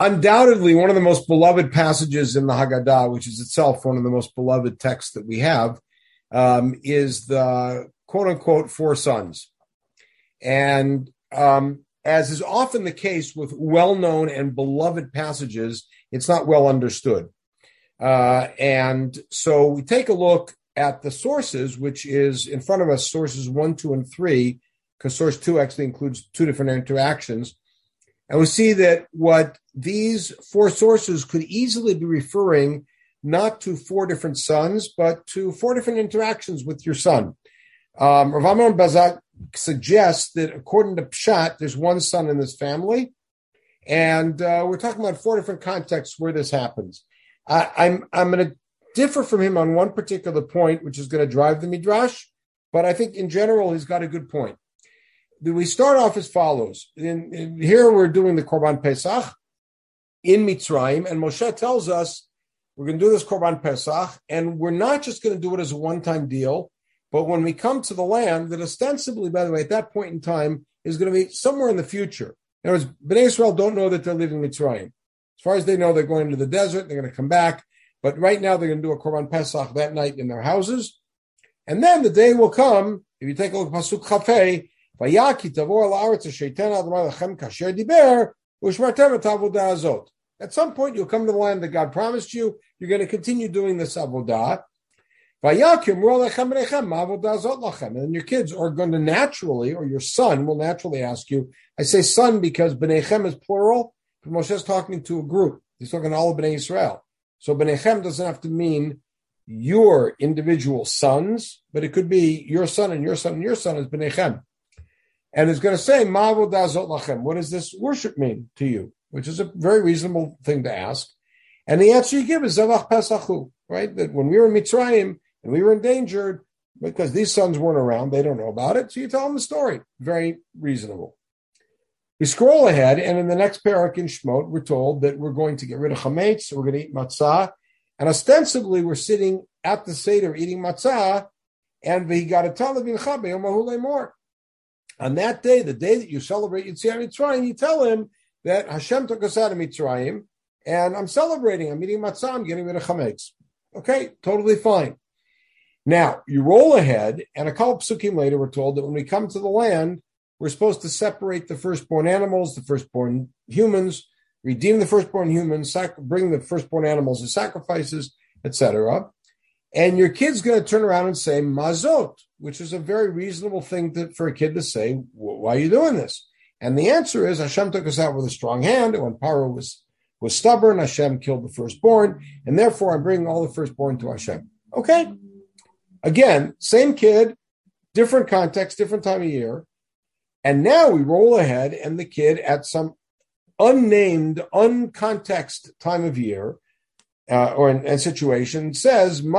undoubtedly one of the most beloved passages in the Haggadah, which is itself one of the most beloved texts that we have, um, is the quote unquote four sons. And um, as is often the case with well known and beloved passages, it's not well understood. Uh, and so we take a look at the sources, which is in front of us, sources one, two, and three, because source two actually includes two different interactions. And we see that what these four sources could easily be referring not to four different sons, but to four different interactions with your son. Um, Rav Amnon Bazak suggests that according to Pshat, there's one son in this family. And uh, we're talking about four different contexts where this happens. I, I'm, I'm going to differ from him on one particular point, which is going to drive the Midrash, but I think in general, he's got a good point. We start off as follows. In, in, here we're doing the Korban Pesach in Mitzrayim, and Moshe tells us we're going to do this Korban Pesach, and we're not just going to do it as a one-time deal, but when we come to the land that ostensibly, by the way, at that point in time, is going to be somewhere in the future. In other words, Bnei Israel don't know that they're leaving Mitzrayim. As far as they know, they're going to the desert, they're going to come back, but right now they're going to do a Korban Pesach that night in their houses. And then the day will come, if you take a look at Pasuk Chafei, Vayaki tavor la'aretz sheitan adamar lachem kasher diber, u'shmartem et azot. At some point, you'll come to the land that God promised you. You're going to continue doing this avodah. And then your kids are going to naturally, or your son will naturally ask you. I say son because B'nechem is plural. But Moshe is talking to a group. He's talking to all of Bnei Israel. So B'nechem doesn't have to mean your individual sons, but it could be your son and your son and your son is B'nechem. And it's going to say, lachem. What does this worship mean to you? which is a very reasonable thing to ask. And the answer you give is Zavach Pesachu, right? That when we were in Mitzrayim and we were endangered, because these sons weren't around, they don't know about it. So you tell them the story. Very reasonable. We scroll ahead, and in the next parak in Shmot, we're told that we're going to get rid of chametz, we're going to eat matzah, and ostensibly we're sitting at the seder eating matzah, and we got a talavin more. On that day, the day that you celebrate Yetziat Mitzrayim, you tell him that Hashem took us out of Mitzrayim, and I'm celebrating. I'm eating matzah. I'm getting rid of chametz. Okay, totally fine. Now you roll ahead, and a couple psukim later, we're told that when we come to the land, we're supposed to separate the firstborn animals, the firstborn humans, redeem the firstborn humans, sac- bring the firstborn animals as sacrifices, etc. And your kid's going to turn around and say mazot, which is a very reasonable thing to, for a kid to say. Why are you doing this? And the answer is Hashem took us out with a strong hand. And when Paro was, was stubborn, Hashem killed the firstborn. And therefore, I'm bringing all the firstborn to Hashem. Okay. Again, same kid, different context, different time of year. And now we roll ahead, and the kid at some unnamed, uncontext time of year uh, or in, in situation says, and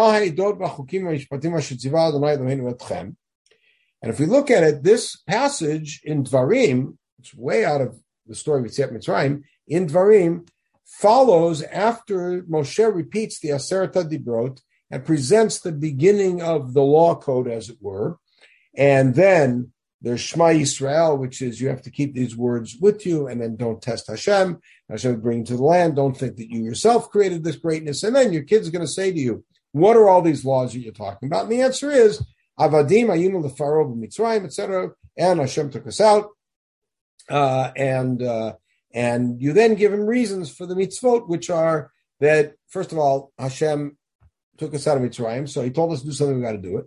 if we look at it, this passage in Dvarim it's way out of the story of Yetziat Mitzrayim, in Dvarim, follows after Moshe repeats the Aseret Dibrot and presents the beginning of the law code, as it were. And then there's Shema Yisrael, which is you have to keep these words with you, and then don't test Hashem. Hashem bring you to the land. Don't think that you yourself created this greatness. And then your kid's going to say to you, "What are all these laws that you're talking about?" And the answer is Avadim Ayinu Lefaro Mitzrayim, etc. And Hashem took us out uh, and uh, and you then give him reasons for the mitzvot, which are that first of all, Hashem took us out of Mitzrayim, so He told us to do something. We got to do it.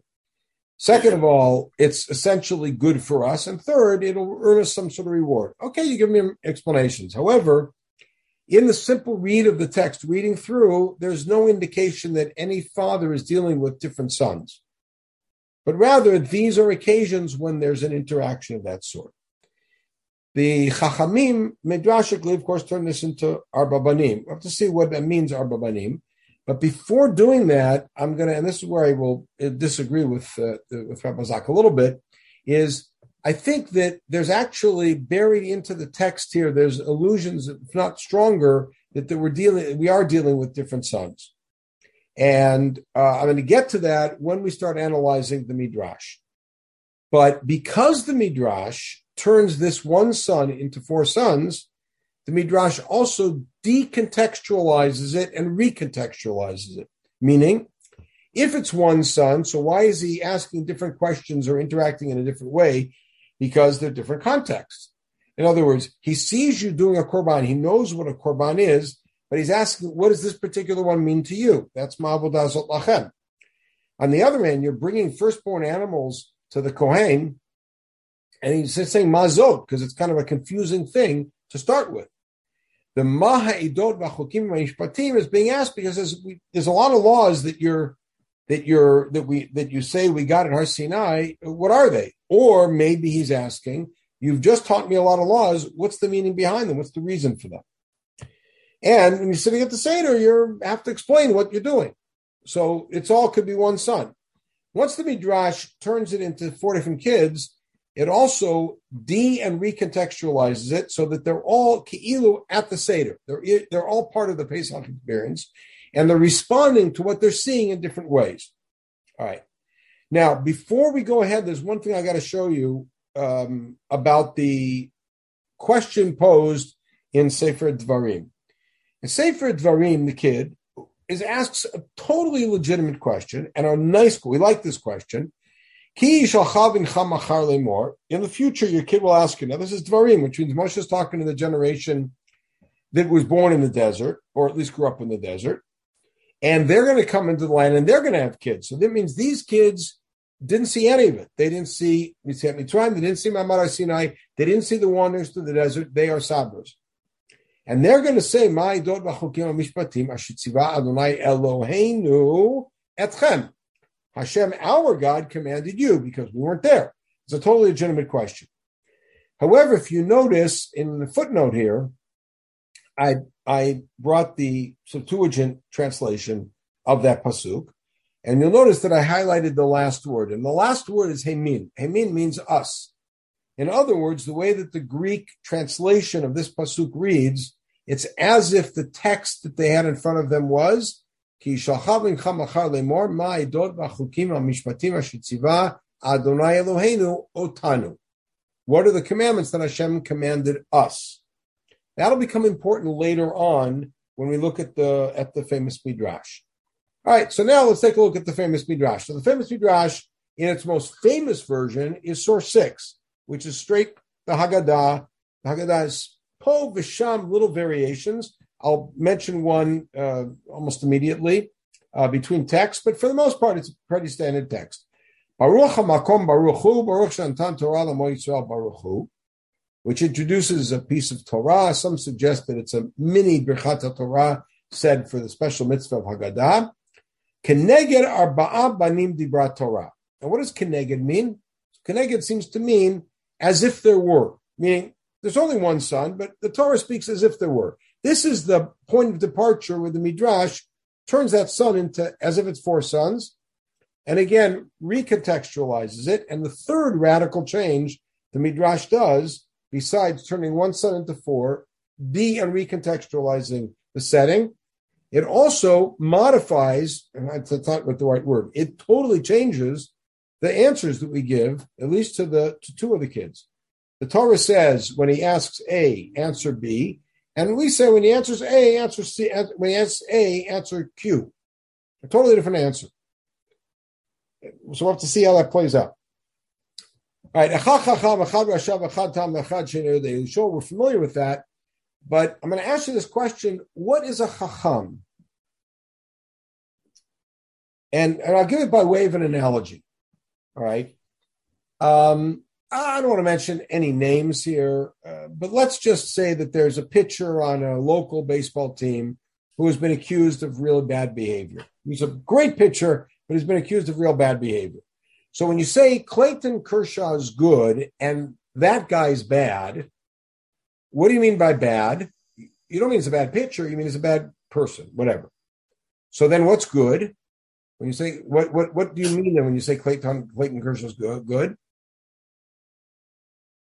Second of all, it's essentially good for us, and third, it'll earn us some sort of reward. Okay, you give me explanations. However, in the simple read of the text, reading through, there's no indication that any father is dealing with different sons, but rather these are occasions when there's an interaction of that sort. The Chachamim midrashically, of course, turn this into Arba Banim. We have to see what that means, Arba Banim. But before doing that, I'm going to, and this is where I will uh, disagree with uh, with Rabbi Zak a little bit, is I think that there's actually buried into the text here. There's allusions, if not stronger, that, that we're dealing, we are dealing with different sons, and uh, I'm going to get to that when we start analyzing the midrash. But because the midrash turns this one son into four sons, the Midrash also decontextualizes it and recontextualizes it. Meaning, if it's one son, so why is he asking different questions or interacting in a different way? Because they're different contexts. In other words, he sees you doing a korban, he knows what a korban is, but he's asking, what does this particular one mean to you? That's ma'abodazot lachem. On the other hand, you're bringing firstborn animals to the Kohen, and he's saying mazot, because it's kind of a confusing thing to start with. The maha'idot v'chokim v'mishpatim is being asked because there's, there's a lot of laws that you're that you're that we that you say we got at Har Sinai. What are they? Or maybe he's asking, you've just taught me a lot of laws. What's the meaning behind them? What's the reason for them? And when you're sitting at the Seder, you have to explain what you're doing. So it's all could be one son. Once the Midrash turns it into four different kids, it also de and recontextualizes it so that they're all ki'ilu at the Seder. They're, they're all part of the Pesach experience, and they're responding to what they're seeing in different ways. All right. Now, before we go ahead, there's one thing I got to show you um, about the question posed in Sefer Dvarim. In Sefer Dvarim, the kid is asks a totally legitimate question and a nice. We like this question. In the future, your kid will ask you. Now, this is Dvarim, which means Moshe is talking to the generation that was born in the desert, or at least grew up in the desert, and they're going to come into the land and they're going to have kids. So that means these kids didn't see any of it. They didn't see Mitzvah Mitzrayim. They didn't see Mamar Sinai. They didn't see the wanderings through the desert. They are sabras. And they're going to say, "My b'chukim mishpatim Adonai Eloheinu etchem." Hashem, our God, commanded you because we weren't there. It's a totally legitimate question. However, if you notice in the footnote here, I I brought the Septuagint translation of that pasuk, and you'll notice that I highlighted the last word, and the last word is hemin. Hemin means us. In other words, the way that the Greek translation of this pasuk reads, it's as if the text that they had in front of them was Ki lemor Adonai Eloheinu otanu. What are the commandments that Hashem commanded us? That'll become important later on when we look at the at the famous midrash. All right, so now let's take a look at the famous midrash. So the famous midrash, in its most famous version, is source six, which is straight the Haggadah. The Haggadah is po v'sham little variations, I'll mention one uh, almost immediately uh, between texts, but for the most part, it's a pretty standard text. Baruch HaMakom Baruch Hu, Baruch Shantan Torah L'mo Yisrael Baruch Hu, which introduces a piece of Torah. Some suggest that it's a mini Birchat Torah said for the special mitzvah of Haggadah. Keneged Arba'a Banim Dibra Torah. And what does Keneged mean? Keneged seems to mean as if there were, meaning there's only one son, but the Torah speaks as if there were. This is the point of departure where the Midrash turns that son into as if it's four sons, and again recontextualizes it. And the third radical change the Midrash does, besides turning one son into four, D and recontextualizing the setting, it also modifies, and that's not what the right word, it totally changes the answers that we give, at least to the to two of the kids. The Torah says when he asks A, answer B. And we say when he answers A, answer C. When he answers A, answer Q. A totally different answer. So we'll have to see how that plays out. All right, sure we're familiar with that, but I'm going to ask you this question: What is a chacham? And, and I'll give it by way of an analogy. All right. Um, I don't want to mention any names here, uh, but let's just say that there's a pitcher on a local baseball team who has been accused of real bad behavior. He's a great pitcher, but he's been accused of real bad behavior. So when you say Clayton Kershaw is good and that guy's bad, what do you mean by bad? You don't mean he's a bad pitcher. You mean he's a bad person, whatever. So then what's good? When you say what what what do you mean then when you say Clayton Clayton Kershaw's good? Good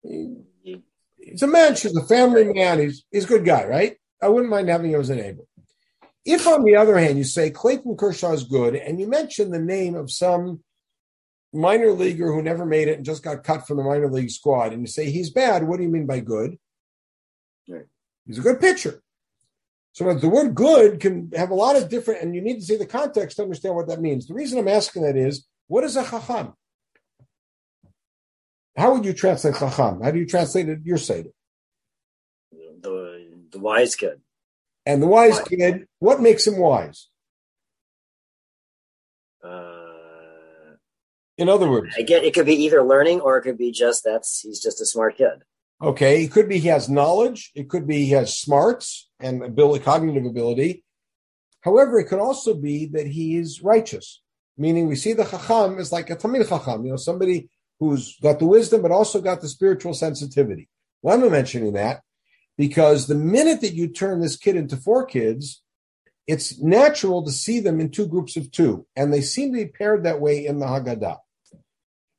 he's a man. She's a family man. He's he's a good guy, right? I wouldn't mind having him as a neighbor. If, on the other hand, you say Clayton Kershaw is good, and you mention the name of some minor leaguer who never made it and just got cut from the minor league squad, and you say he's bad, what do you mean by good? He's a good pitcher. So the word good can have a lot of different, and you need to see the context to understand what that means. The reason I'm asking that is, what is a chacham? How would you translate chacham? How do you translate it? Your seder. The the wise kid. And the wise kid, what makes him wise? Uh, In other words, I get it could be either learning or it could be just that's he's just a smart kid. okay, it could be he has knowledge. It could be he has smarts and ability, cognitive ability. However, it could also be that he is righteous, meaning we see the chacham is like a talmid chacham, you know, somebody who's got the wisdom but also got the spiritual sensitivity. Why am I mentioning that? Because the minute that you turn this kid into four kids, it's natural to see them in two groups of two, and they seem to be paired that way in the Haggadah.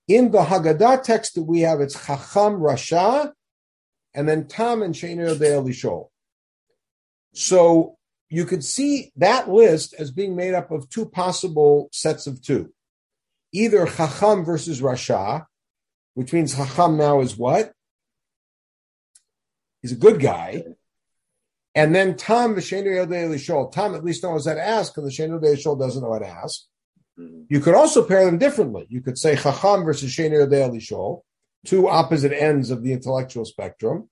In the Haggadah text that we have, it's Chacham Rasha, and then Tam and Sheiner de Elishol. So you could see that list as being made up of two possible sets of two. Either Chacham versus Rasha, which means Chacham now is what? He's a good guy. And then Tom v'shenu yodei lishol. Tam at least knows how to ask, and the shenu yodei lishol doesn't know how to ask. Mhm. You could also pair them differently. You could say Chacham versus shenu yodei lishol, two opposite ends of the intellectual spectrum,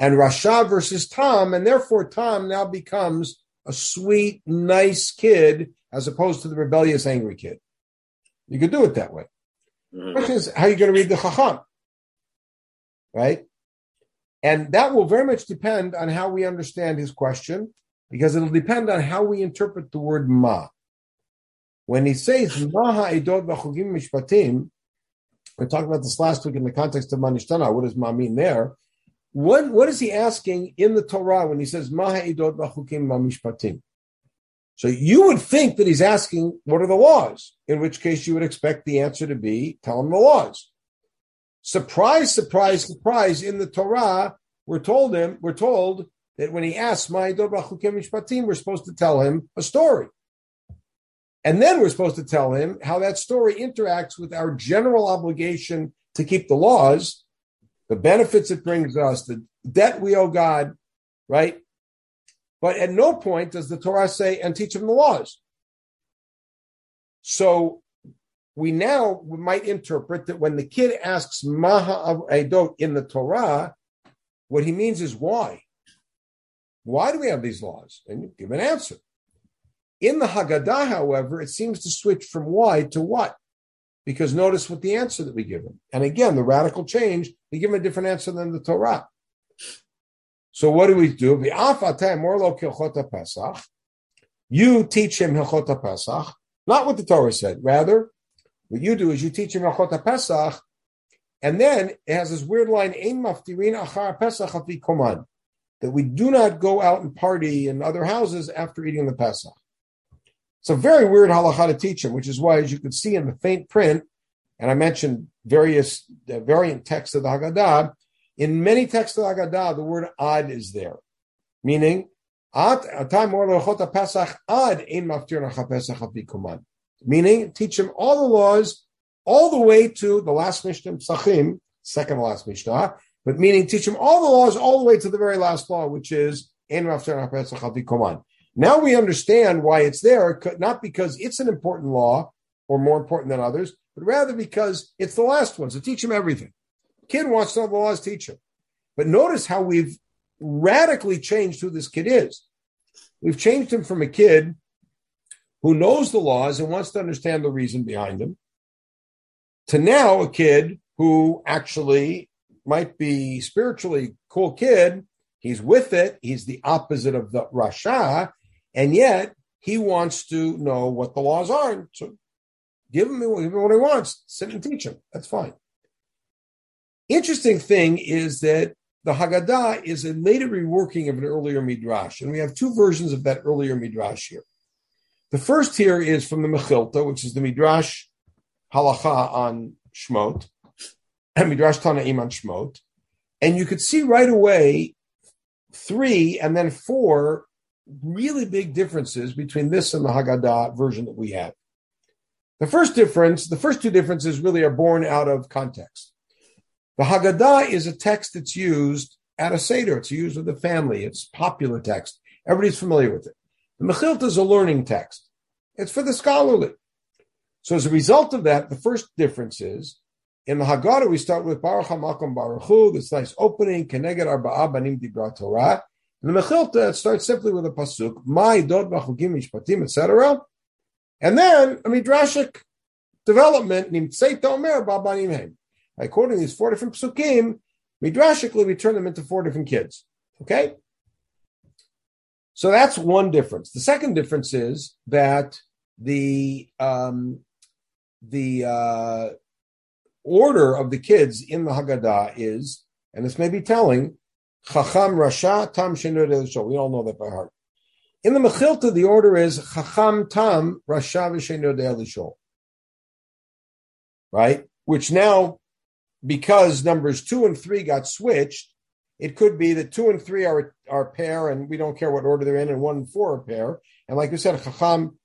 and Rasha versus Tom, and therefore Tom now becomes a sweet, nice kid as opposed to the rebellious, angry kid. You could do it that way. Mhm. question is, how are you going to read the Chacham? Right? And that will very much depend on how we understand his question, because it'll depend on how we interpret the word ma. When he says ma ha'edot v'chugim mishpatim, we talked about this last week in the context of manishtana. What does ma mean there? What, what is he asking in the Torah when he says ma ha'edot v'chugim mishpatim? So you would think that he's asking, what are the laws? In which case you would expect the answer to be, tell him the laws. Surprise, surprise, surprise. In the Torah, we're told him, we're told that when he asks, "Ma yidod b'chukim mishpatim," we're supposed to tell him a story. And then we're supposed to tell him how that story interacts with our general obligation to keep the laws, the benefits it brings us, the debt we owe God, right? But at no point does the Torah say, and teach him the laws. So we now might interpret that when the kid asks Maha Edot in the Torah, what he means is why? Why do we have these laws? And you give an answer. In the Haggadah, however, it seems to switch from why to what. Because notice what the answer that we give him. And again, the radical change, we give him a different answer than the Torah. So what do we do? You teach him Hilchot Pesach, not what the Torah said. Rather, what you do is you teach him Hilchot Pesach, and then it has this weird line, that we do not go out and party in other houses after eating the Pesach. It's a very weird halacha to teach him, which is why, as you can see in the faint print, and I mentioned various uh, variant texts of the Haggadah, in many texts of the Haggadah, the word ad is there, meaning. Meaning, teach him all the laws, all the way to the last Mishnah, Psachim, second last Mishnah, but meaning teach him all the laws all the way to the very last law, which is ein. Now we understand why it's there, not because it's an important law or more important than others, but rather because it's the last one. So teach him everything. Kid wants to know the laws, teach him. But notice how we've radically changed who this kid is. We've changed him from a kid who knows the laws and wants to understand the reason behind them to now a kid who actually might be spiritually cool kid. He's with it. He's the opposite of the Rasha. And yet he wants to know what the laws are. So give him, give him what he wants. Sit and teach him. That's fine. Interesting thing is that the Haggadah is a later reworking of an earlier midrash, and we have two versions of that earlier midrash here. The first here is from the Mechilta, which is the midrash halacha on Shmot, and midrash Tanaim on Shmot, and you could see right away three and then four really big differences between this and the Haggadah version that we have. The first difference, the first two differences really are born out of context. The Haggadah is a text that's used at a Seder. It's used with the family. It's popular text. Everybody's familiar with it. The Mechilta is a learning text. It's for the scholarly. So as a result of that, the first difference is in the Haggadah, we start with Baruch HaMakom Baruch Hu, this nice opening, Keneged Arba'a Banim Dibra Torah. In the Mechilta, uh, it starts simply with a pasuk, My Dod Bachukim Mishpatim, etc. And then a midrashic development, Nimtzei Omer Babanim Hem. According to these four different psukim, midrashically we turn them into four different kids. Okay? So that's one difference. The second difference is that the um, the uh, order of the kids in the Haggadah is, and this may be telling, Chacham Rasha Tam Shenur We all know that by heart. In the Mechilta, the order is Chacham Tam Rasha V'Shenur Right? Which now, because numbers two and three got switched, it could be that two and three are, are pair, and we don't care what order they're in, and one and four are pair. And like you said, Chacham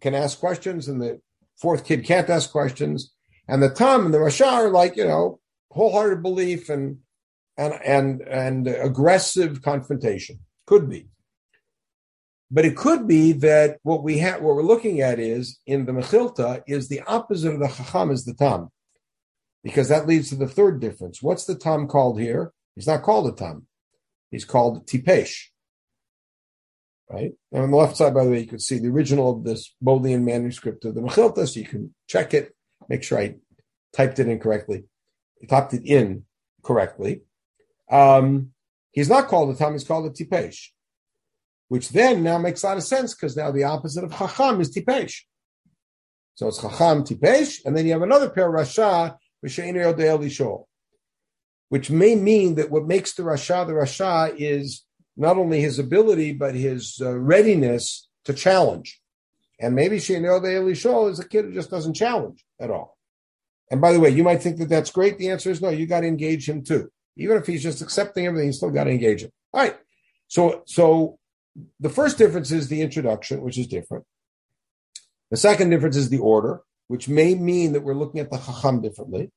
can ask questions, and the fourth kid can't ask questions. And the Tam and the Rasha are like, you know, wholehearted belief and and and and aggressive confrontation. Could be. But it could be that what we have what we're looking at is in the Mechilta is the opposite of the Chacham is the Tam. Because that leads to the third difference. What's the Tam called here? He's not called a Tam. He's called Tipesh. Right? And on the left side, by the way, you can see the original of this Bodleian manuscript of the Mechilta, so you can check it make sure I typed it in correctly. Typed it in correctly. Um, he's not called a Tam, he's called a Tipesh, which then now makes a lot of sense because now the opposite of Chacham is Tipesh. So it's Chacham Tipesh, and then you have another pair, Rasha, which may mean that what makes the Rasha the Rasha is not only his ability, but his uh, readiness to challenge. And maybe Sheino de Elisho is a kid who just doesn't challenge at all. And by the way, you might think that that's great. The answer is no, you got to engage him too. Even if he's just accepting everything, you still got to engage him. All right. So, so the first difference is the introduction, which is different. The second difference is the order, which may mean that we're looking at the Chacham differently.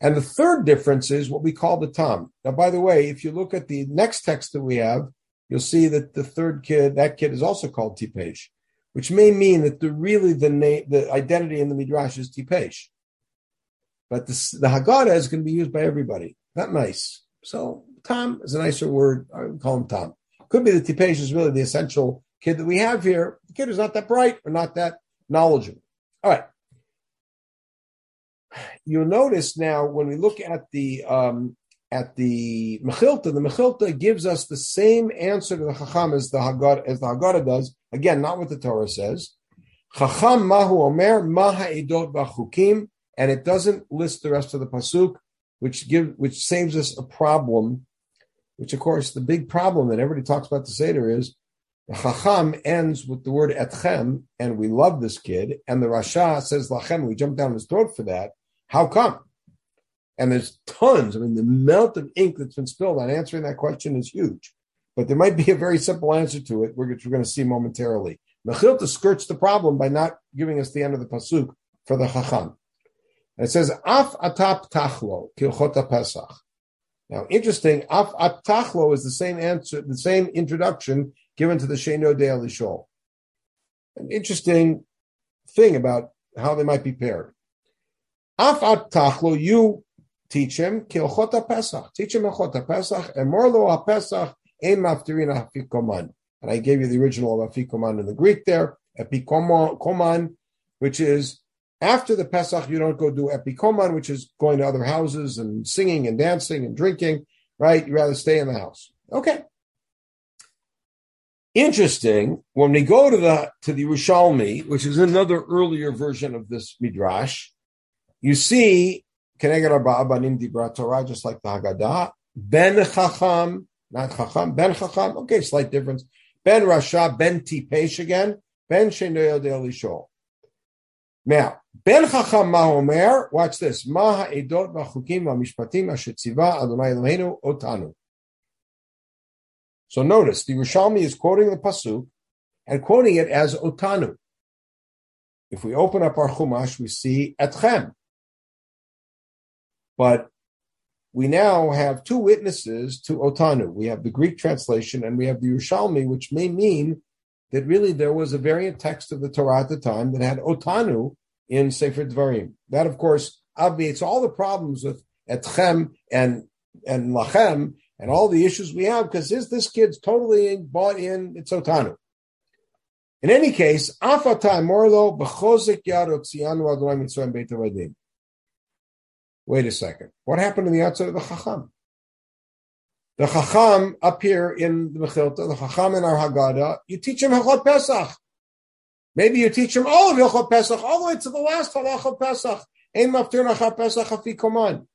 And the third difference is what we call the Tam. Now, by the way, if you look at the next text that we have, you'll see that the third kid, that kid is also called Tipesh which may mean that the really the name, the identity in the midrash is tipesh. But the, the Haggadah is going to be used by everybody. Not nice. So Tom is a nicer word. I would call him Tom. Could be that tipesh is really the essential kid that we have here. The kid who's not that bright or not that knowledgeable. All right. You'll notice now when we look at the um, at the Mechilta, the Mechilta gives us the same answer to the Chacham as the Haggadah, as the Haggadah does. Again, not what the Torah says. Chacham mahu omer maha edot b'chukim, and it doesn't list the rest of the pasuk, which give which saves us a problem. Which, of course, the big problem that everybody talks about the Seder is the Chacham ends with the word etchem, and we love this kid, and the Rasha says lachem. We jump down his throat for that. How come? And there's tons. I mean, the amount of ink that's been spilled on answering that question is huge. But there might be a very simple answer to it, which we're going to see momentarily. Mechilta skirts the problem by not giving us the end of the pasuk for the chacham. And it says, Af atap tachlo, kilchota pesach. Now, interesting, Af at tachlo is the same answer, the same introduction given to the Sheno de Elishol. An interesting thing about how they might be paired. Af at tachlo, you teach him kilchota pesach. Teach him kilchota pesach, and morlo a pesach ein maftirina hafikoman. And I gave you the original of afikoman in the Greek there, epikoman, which is after the Pesach, you don't go do epikoman, which is going to other houses and singing and dancing and drinking, right? You rather stay in the house. Okay. Interesting. When we go to the to the Yerushalmi, which is another earlier version of this midrash, you see Keneged Arba'a Banim Dibra Torah, just like the Haggadah. Ben Chacham, not Chacham, Ben Chacham, okay, slight difference. Ben Rasha, Ben Tipesh again, Ben Shenoyo de Elishol. Now, Ben Chacham Mahomer, watch this. Maha Edot Vachukim Vamishpatim Ashetziva Adonai Eloheinu Otanu. So notice, the Yerushalmi is quoting the Pasuk and quoting it as Otanu. If we open up our Chumash, we see Etchem. But we now have two witnesses to Otanu. We have the Greek translation and we have the Yerushalmi, which may mean that really there was a variant text of the Torah at the time that had Otanu in Sefer Dvarim. That, of course, obviates all the problems with Etchem and and Lachem and all the issues we have because this, this kid's totally bought in, it's Otanu. In any case, Afatai Morlo B'chozik Yad Otzianu Adonai Mitzrayim Beit. Wait a second. What happened to the outside of the Chacham? The Chacham up here in the Mechilta, the Chacham in our Haggadah, you teach him Hilchot Pesach. Maybe you teach him all of Hilchot Pesach, all the way to the last Halachot Pesach. Ein Maftir Pesach Hafi Koman.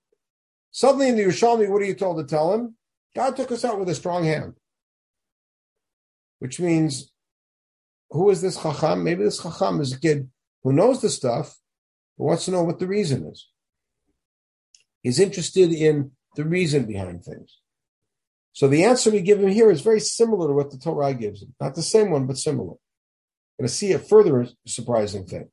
Suddenly in the Yerushalmi, what are you told to tell him? God took us out with a strong hand. Which means, who is this Chacham? Maybe this Chacham is a kid who knows the stuff, but wants to know what the reason is. He's interested in the reason behind things. So the answer we give him here is very similar to what the Torah gives him. Not the same one, but similar. Going to see a further surprising thing.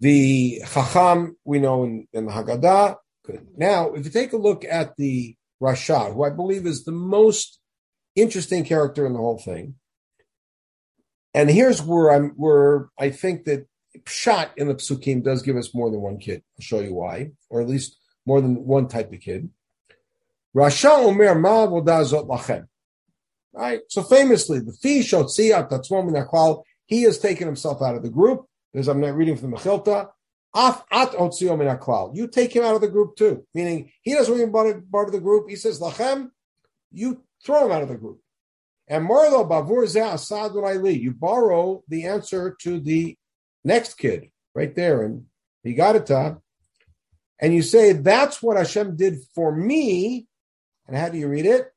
The Chacham we know in, in the Haggadah. Good. Now, if you take a look at the Rasha, who I believe is the most interesting character in the whole thing, and here's where I'm where I think that shot in the psukim does give us more than one kid. I'll show you why, or at least more than one type of kid. Rasha Omer Ma Lachem. Right? So famously, the Fi Shotzia Tatzmo Min he has taken himself out of the group. As I'm not reading from the Mechilta. Af at You take him out of the group too. Meaning, he doesn't even part, of the group. He says, Lachem, you throw him out of the group. And Marlo Bavur Asad You borrow the answer to the next kid right there. And he got it to and you say, that's what Hashem did for me. And how do you read it?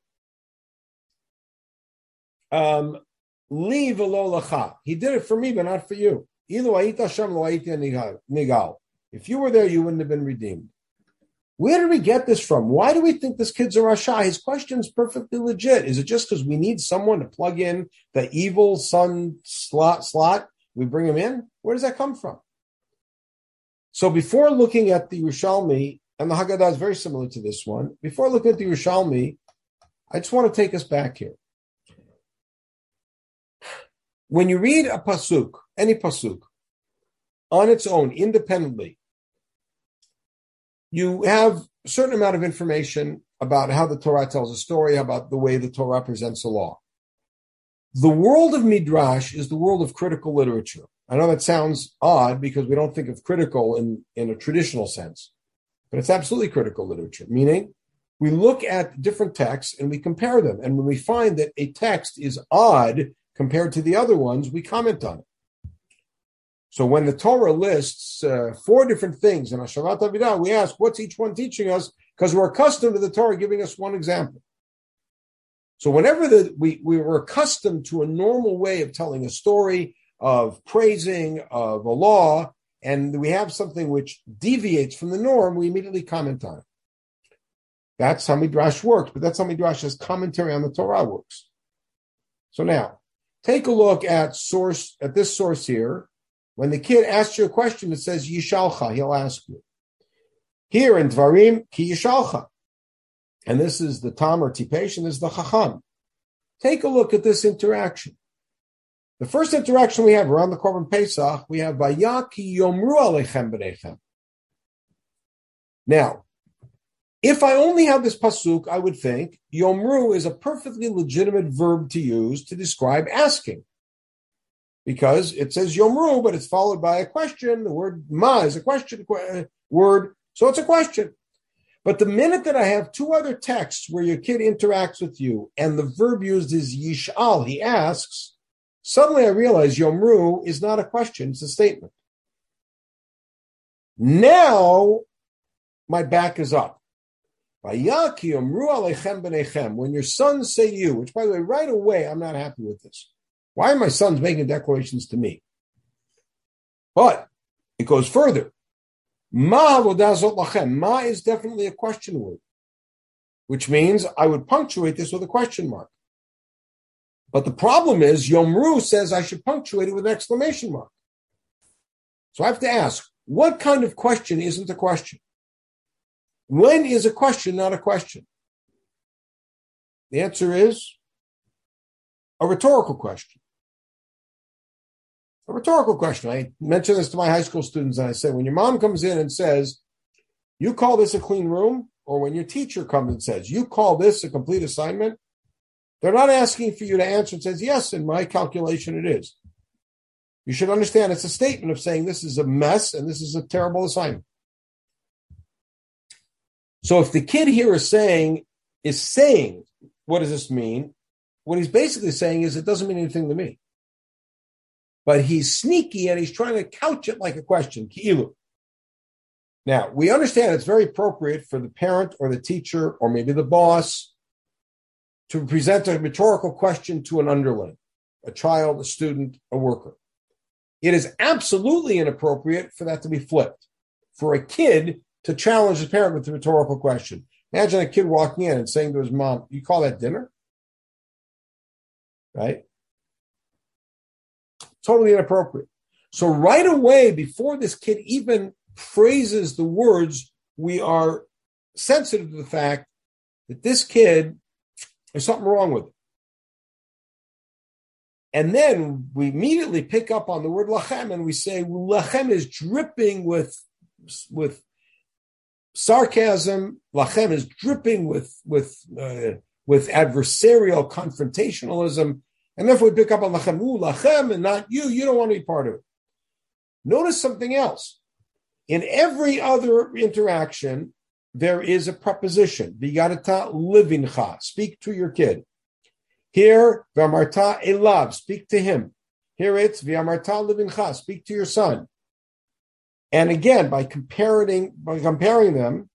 Um, He did it for me, but not for you. If you were there, you wouldn't have been redeemed. Where did we get this from? Why do we think this kid's a Rasha? His question is perfectly legit. Is it just because we need someone to plug in the evil son slot slot? We bring him in? Where does that come from? So before looking at the Yerushalmi, and the Haggadah is very similar to this one, before looking at the Yerushalmi, I just want to take us back here. When you read a pasuk, any pasuk, on its own, independently, you have a certain amount of information about how the Torah tells a story, about the way the Torah presents a law. The world of Midrash is the world of critical literature. I know that sounds odd because we don't think of critical in, in a traditional sense, but it's absolutely critical literature, meaning we look at different texts and we compare them. And when we find that a text is odd compared to the other ones, we comment on it. So when the Torah lists uh, four different things in Hashavat Avidah, we ask, what's each one teaching us? Because we're accustomed to the Torah giving us one example. So whenever the, we, we were accustomed to a normal way of telling a story, of praising of a law, and we have something which deviates from the norm, we immediately comment on it. That's how Midrash works, but that's how Midrash's commentary on the Torah works. So now, take a look at source at this source here. When the kid asks you a question, it says Yishalcha, he'll ask you. Here in Dvarim, Ki Yishalcha. And this is the Tam or Tipesh, and this is the Chacham. Take a look at this interaction. The first interaction we have around the Korban Pesach, we have Vayaki Yomru Alechem B'nechem. Now, if I only have this pasuk, I would think Yomru is a perfectly legitimate verb to use to describe asking. Because it says Yomru, but it's followed by a question. The word Ma is a question uh, word, so it's a question. But the minute that I have two other texts where your kid interacts with you and the verb used is Yishal, he asks, Suddenly I realize Yomru is not a question, it's a statement. Now my back is up. When your sons say to you, which by the way, right away, I'm not happy with this. Why are my sons making declarations to me? But it goes further. Ma Ma is definitely a question word, which means I would punctuate this with a question mark. But the problem is, Yomru says I should punctuate it with an exclamation mark. So I have to ask, what kind of question isn't a question? When is a question not a question? The answer is a rhetorical question. A rhetorical question. I mentioned this to my high school students, and I said, when your mom comes in and says, You call this a clean room, or when your teacher comes and says, You call this a complete assignment, they're not asking for you to answer and says, Yes, in my calculation it is. You should understand it's a statement of saying this is a mess and this is a terrible assignment. So if the kid here is saying, is saying, what does this mean? What he's basically saying is it doesn't mean anything to me. But he's sneaky and he's trying to couch it like a question. Ki'ilu. Now, we understand it's very appropriate for the parent or the teacher or maybe the boss to present a rhetorical question to an underling, a child, a student, a worker. It is absolutely inappropriate for that to be flipped, for a kid to challenge his parent with a rhetorical question. Imagine a kid walking in and saying to his mom, You call that dinner? Right? Totally inappropriate. So, right away, before this kid even phrases the words, we are sensitive to the fact that this kid, there's something wrong with it. And then we immediately pick up on the word lachem and we say lachem is dripping with, with sarcasm. Lachem is dripping with, with, uh, with adversarial confrontationalism. And therefore we pick up on lachem, ooh, lachem, and not you. You don't want to be part of it. Notice something else. In every other interaction, there is a preposition. Vigarata livincha. Speak to your kid. Here, V'amarta elav, speak to him. Here it's V'amarta livincha, speak to your son. And again, by comparing, by comparing them,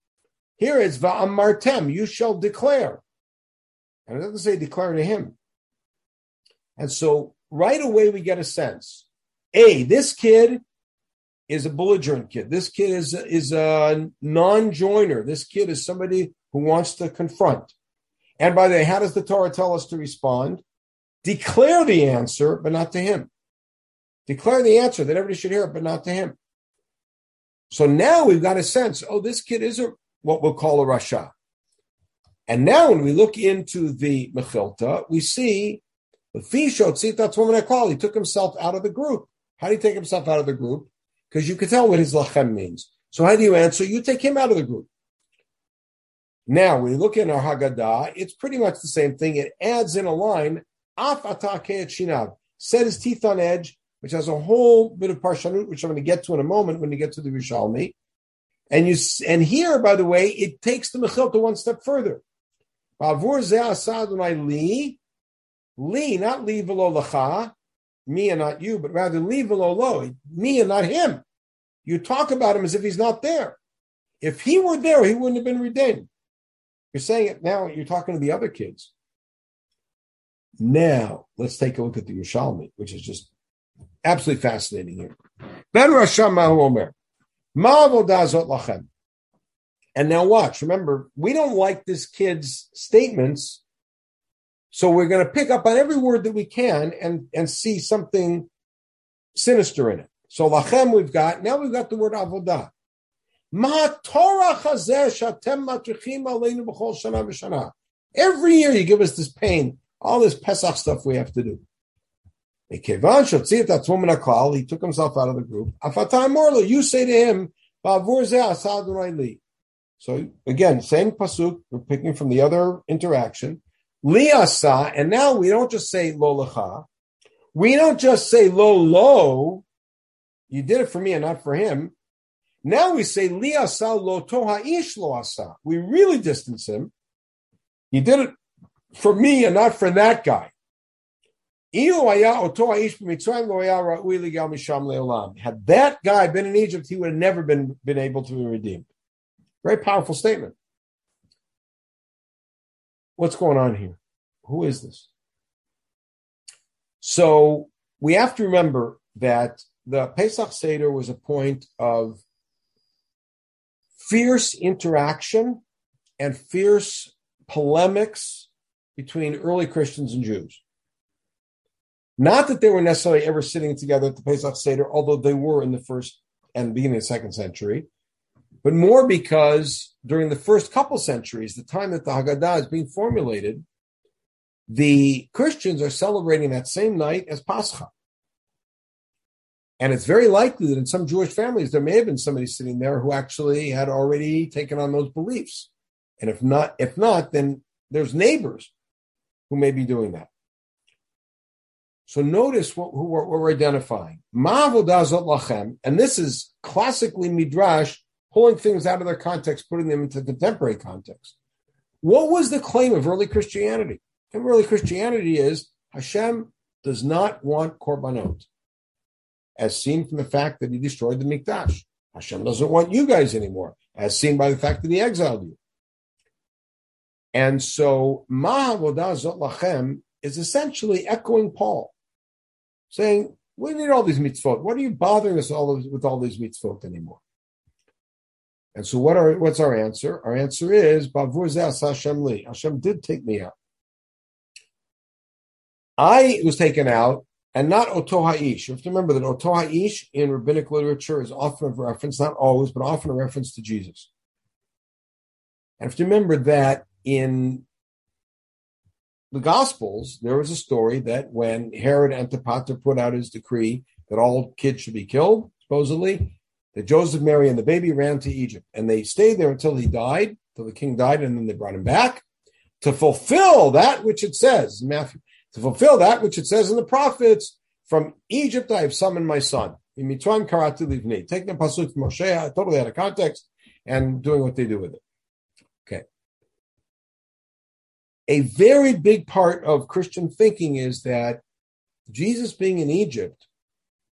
here it's Va'amartem, you shall declare. And it doesn't say declare to him. And so right away we get a sense. A, this kid is a belligerent kid. This kid is, is a non-joiner. This kid is somebody who wants to confront. And by the way, how does the Torah tell us to respond? Declare the answer, but not to him. Declare the answer that everybody should hear it, but not to him. So now we've got a sense, oh, this kid is a, what we'll call a Rasha. And now when we look into the Mechilta, we see the Fishot Tzitat Woman I call. He took himself out of the group. How do you take himself out of the group? Because you can tell what his lachem means. So how do you answer? You take him out of the group. Now, when you look in our Haggadah, it's pretty much the same thing. It adds in a line, Af ataket shinav, set his teeth on edge, which has a whole bit of parshanut, which I'm going to get to in a moment when you get to the Yerushalmi. And you and here, by the way, it takes the Mechilta one step further. li, li, not li velo lacha, me and not you, but rather li velo lo, me and not him. You talk about him as if he's not there. If he were there, he wouldn't have been redeemed. You're saying it now, you're talking to the other kids. Now, let's take a look at the Yerushalmi, which is just absolutely fascinating here. Ben Rasham Omer. lachem. And now watch. Remember, we don't like this kid's statements, so we're going to pick up on every word that we can and, and see something sinister in it. So lachem we've got. Now we've got the word avodah. Every year you give us this pain, all this Pesach stuff we have to do. He took himself out of the group. You say to him, so again, same pasuk, we're picking from the other interaction. And now we don't just say lo. We don't just say lo lo. You did it for me and not for him. Now we say li asa lo toha ish lo asa. We really distance him. He did it for me and not for that guy. Had that guy been in Egypt, he would have never been, been able to be redeemed. Very powerful statement. What's going on here? Who is this? So we have to remember that the Pesach Seder was a point of fierce interaction and fierce polemics between early Christians and Jews. Not that they were necessarily ever sitting together at the Pesach Seder, although they were in the first and beginning of the second century. but more because during the first couple centuries, the time that the Haggadah is being formulated, the Christians are celebrating that same night as Pascha. And it's very likely that in some Jewish families, there may have been somebody sitting there who actually had already taken on those beliefs. And if not, if not, then there's neighbors who may be doing that. So notice what, what we're identifying. lachem, and this is classically midrash, pulling things out of their context, putting them into contemporary context. What was the claim of early Christianity? And early Christianity is Hashem does not want korbanot as seen from the fact that he destroyed the Mikdash. Hashem doesn't want you guys anymore, as seen by the fact that he exiled you. And so, Ma'avodah Lachem is essentially echoing Paul, saying, we need all these mitzvot. What are you bothering us all with all these mitzvot anymore? And so, what are what's our answer? Our answer is Bavur Hashem li. Hashem did take me out. I was taken out and not Oto Ha'ish. You have to remember that Oto Ha'ish in rabbinic literature is often a reference, not always, but often a reference to Jesus. And have to remember that in the Gospels, there was a story that when Herod Antipater put out his decree that all kids should be killed, supposedly, that Joseph, Mary, and the baby ran to Egypt. And they stayed there until he died, until the king died, and then they brought him back to fulfill that which it says in Matthew to fulfill that which it says in the prophets, from Egypt I have summoned my son. In. Taking the pasuk from Moshe, totally out of context, and doing what they do with it. Okay. A very big part of Christian thinking is that Jesus being in Egypt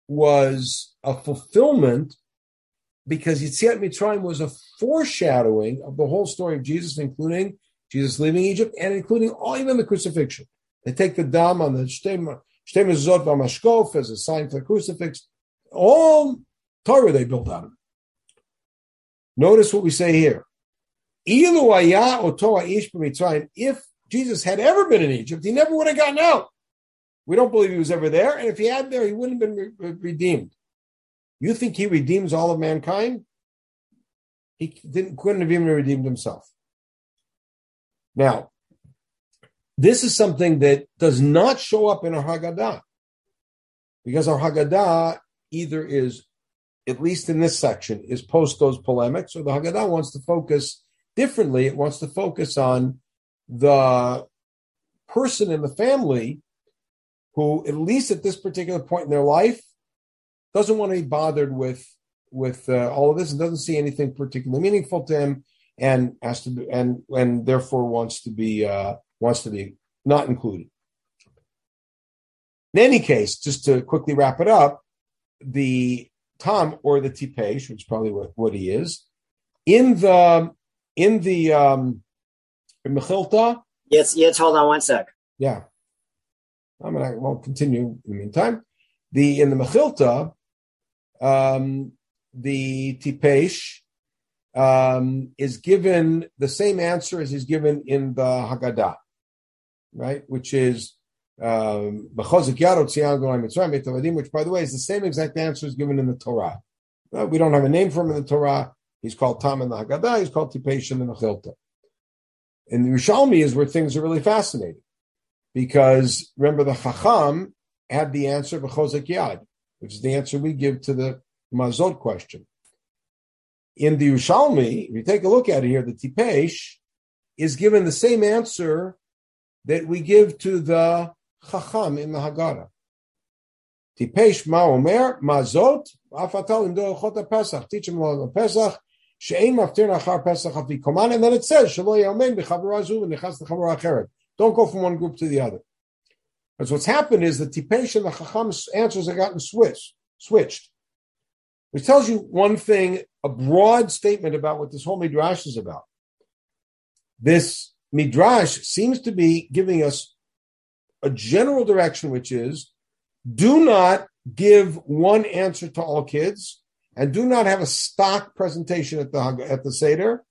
was a fulfillment because Yetziat Mitzrayim was a foreshadowing of the whole story of Jesus, including Jesus leaving Egypt and including all even the crucifixion. They take the dam on the Shtem Mezuzot Mashkof as a sign for the crucifix. All Torah they built out of it. Notice what we say here. If Jesus had ever been in Egypt, he never would have gotten out. We don't believe he was ever there, and if he had there, he wouldn't have been re- redeemed. You think he redeems all of mankind? He didn't, couldn't have even redeemed himself. Now, this is something that does not show up in our Haggadah. Because our Haggadah either is, at least in this section, is post those polemics, or the Haggadah wants to focus differently. It wants to focus on the person in the family who, at least at this particular point in their life, doesn't want to be bothered with with uh, all of this and doesn't see anything particularly meaningful to him, and has to and and therefore wants to be uh, wants to be not included. In any case, just to quickly wrap it up, the Tam or the Tipesh, which is probably what, what he is, in the in the um in Mechilta. Yes, yes, hold on one sec. Yeah. I'm gonna I won't continue in the meantime. The in the Mechilta, um, the Tipesh um, is given the same answer as is given in the Haggadah right? Which is um, which by the way is the same exact answer as given in the Torah. Uh, we don't have a name for him in the Torah. He's called Tam in the Haggadah. He's called Tipesh in the Chilta. And the Yerushalmi is where things are really fascinating, because remember the Chacham had the answer b'chozek yad, which is the answer we give to the Mazot question. In the Yerushalmi, if you take a look at it here, the Tipesh is given the same answer that we give to the Chacham in the Haggadah. Tipesh ma omer, mazot, afatal im doachot Pesach. Teach him on Pesach, she'ein maftir nachar Pesach afikoman, and then it says, l'chavara acheret. Don't go from one group to the other. Because what's happened is the Tipesh and the Chacham's answers have gotten switched, switched. Which tells you one thing, a broad statement about what this whole Midrash is about. This Midrash seems to be giving us a general direction, which is do not give one answer to all kids and do not have a stock presentation at the at the Seder.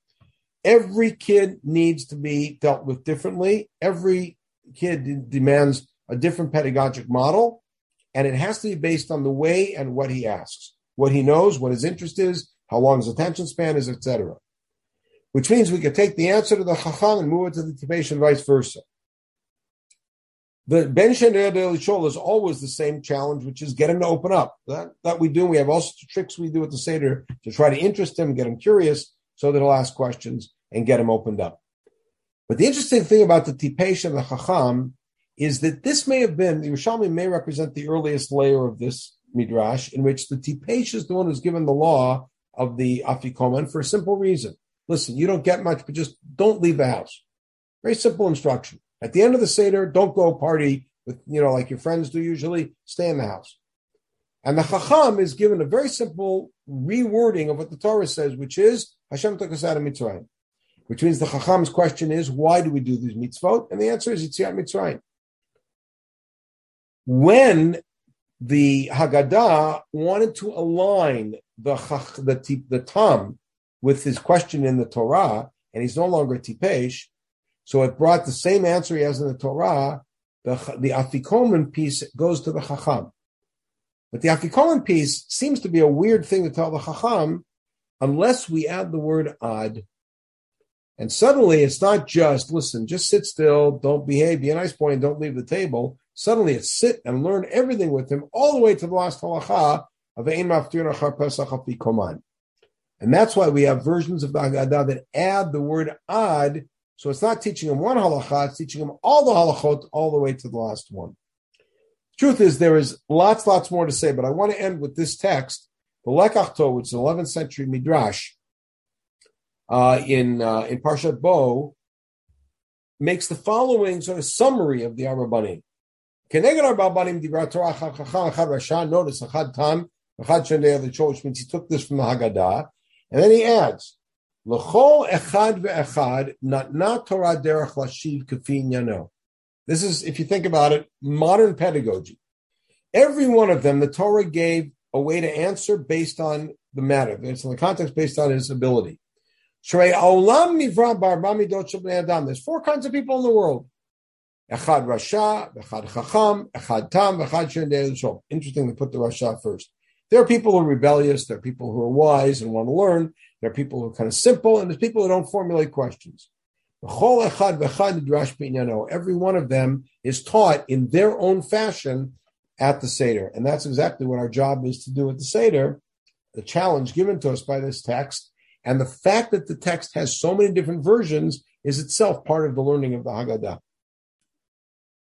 Every kid needs to be dealt with differently. Every kid demands a different pedagogic model, and it has to be based on the way and what he asks, what he knows, what his interest is, how long his attention span is, etc. Which means we could take the answer to the Chacham and move it to the Tipesh and vice versa. The Ben Shol is always the same challenge, which is get him to open up. That, that we do. We have all sorts of tricks we do at the Seder to try to interest him, get him curious, so that he'll ask questions and get him opened up. But the interesting thing about the Tipesh and the Chacham is that this may have been, the Yerushalmi may represent the earliest layer of this Midrash, in which the Tipesh is the one who's given the law of the Afikoman for a simple reason. Listen, you don't get much, but just don't leave the house. Very simple instruction. At the end of the Seder, don't go party with, you know, like your friends do usually, stay in the house. And the Chacham is given a very simple rewording of what the Torah says, which is Hashem took us out of Mitzrayim. Which means the Chacham's question is, why do we do these mitzvot? And the answer is it's Yetziat Mitzrayim. When the Haggadah wanted to align the the, the Tam with his question in the Torah, and he's no longer Tipesh, so it brought the same answer he has in the Torah. The, the Afikoman piece goes to the Chacham. But the Afikoman piece seems to be a weird thing to tell the Chacham unless we add the word ad. And suddenly it's not just, listen, just sit still, don't behave, be a nice boy, and don't leave the table. Suddenly it's sit and learn everything with him all the way to the last halacha of Ein Maftir Achar Pesach Koman. And that's why we have versions of the Haggadah that add the word ad so it's not teaching them one halacha, it's teaching them all the halachot all the way to the last one. Truth is, there is lots, lots more to say, but I want to end with this text, the Lekach which is 11th century midrash uh, in uh, in Parshat Bo, makes the following sort of summary of the Rasha. Notice Achad Tam Achad Shendei the which means he took this from the Haggadah, and then he adds L'chol echad ve'echad natna Torah derech lashiv kafin yano. This is, if you think about it, modern pedagogy. Every one of them, the Torah gave a way to answer based on the matter. It's in the context based on his ability. There's four kinds of people in the world. Echad Rasha, Echad Chacham, Echad Tam, Echad Interesting to put the Rasha first. There are people who are rebellious. There are people who are wise and want to learn. There are people who are kind of simple, and there's people who don't formulate questions. Every one of them is taught in their own fashion at the Seder. And that's exactly what our job is to do at the Seder, the challenge given to us by this text. And the fact that the text has so many different versions is itself part of the learning of the Haggadah.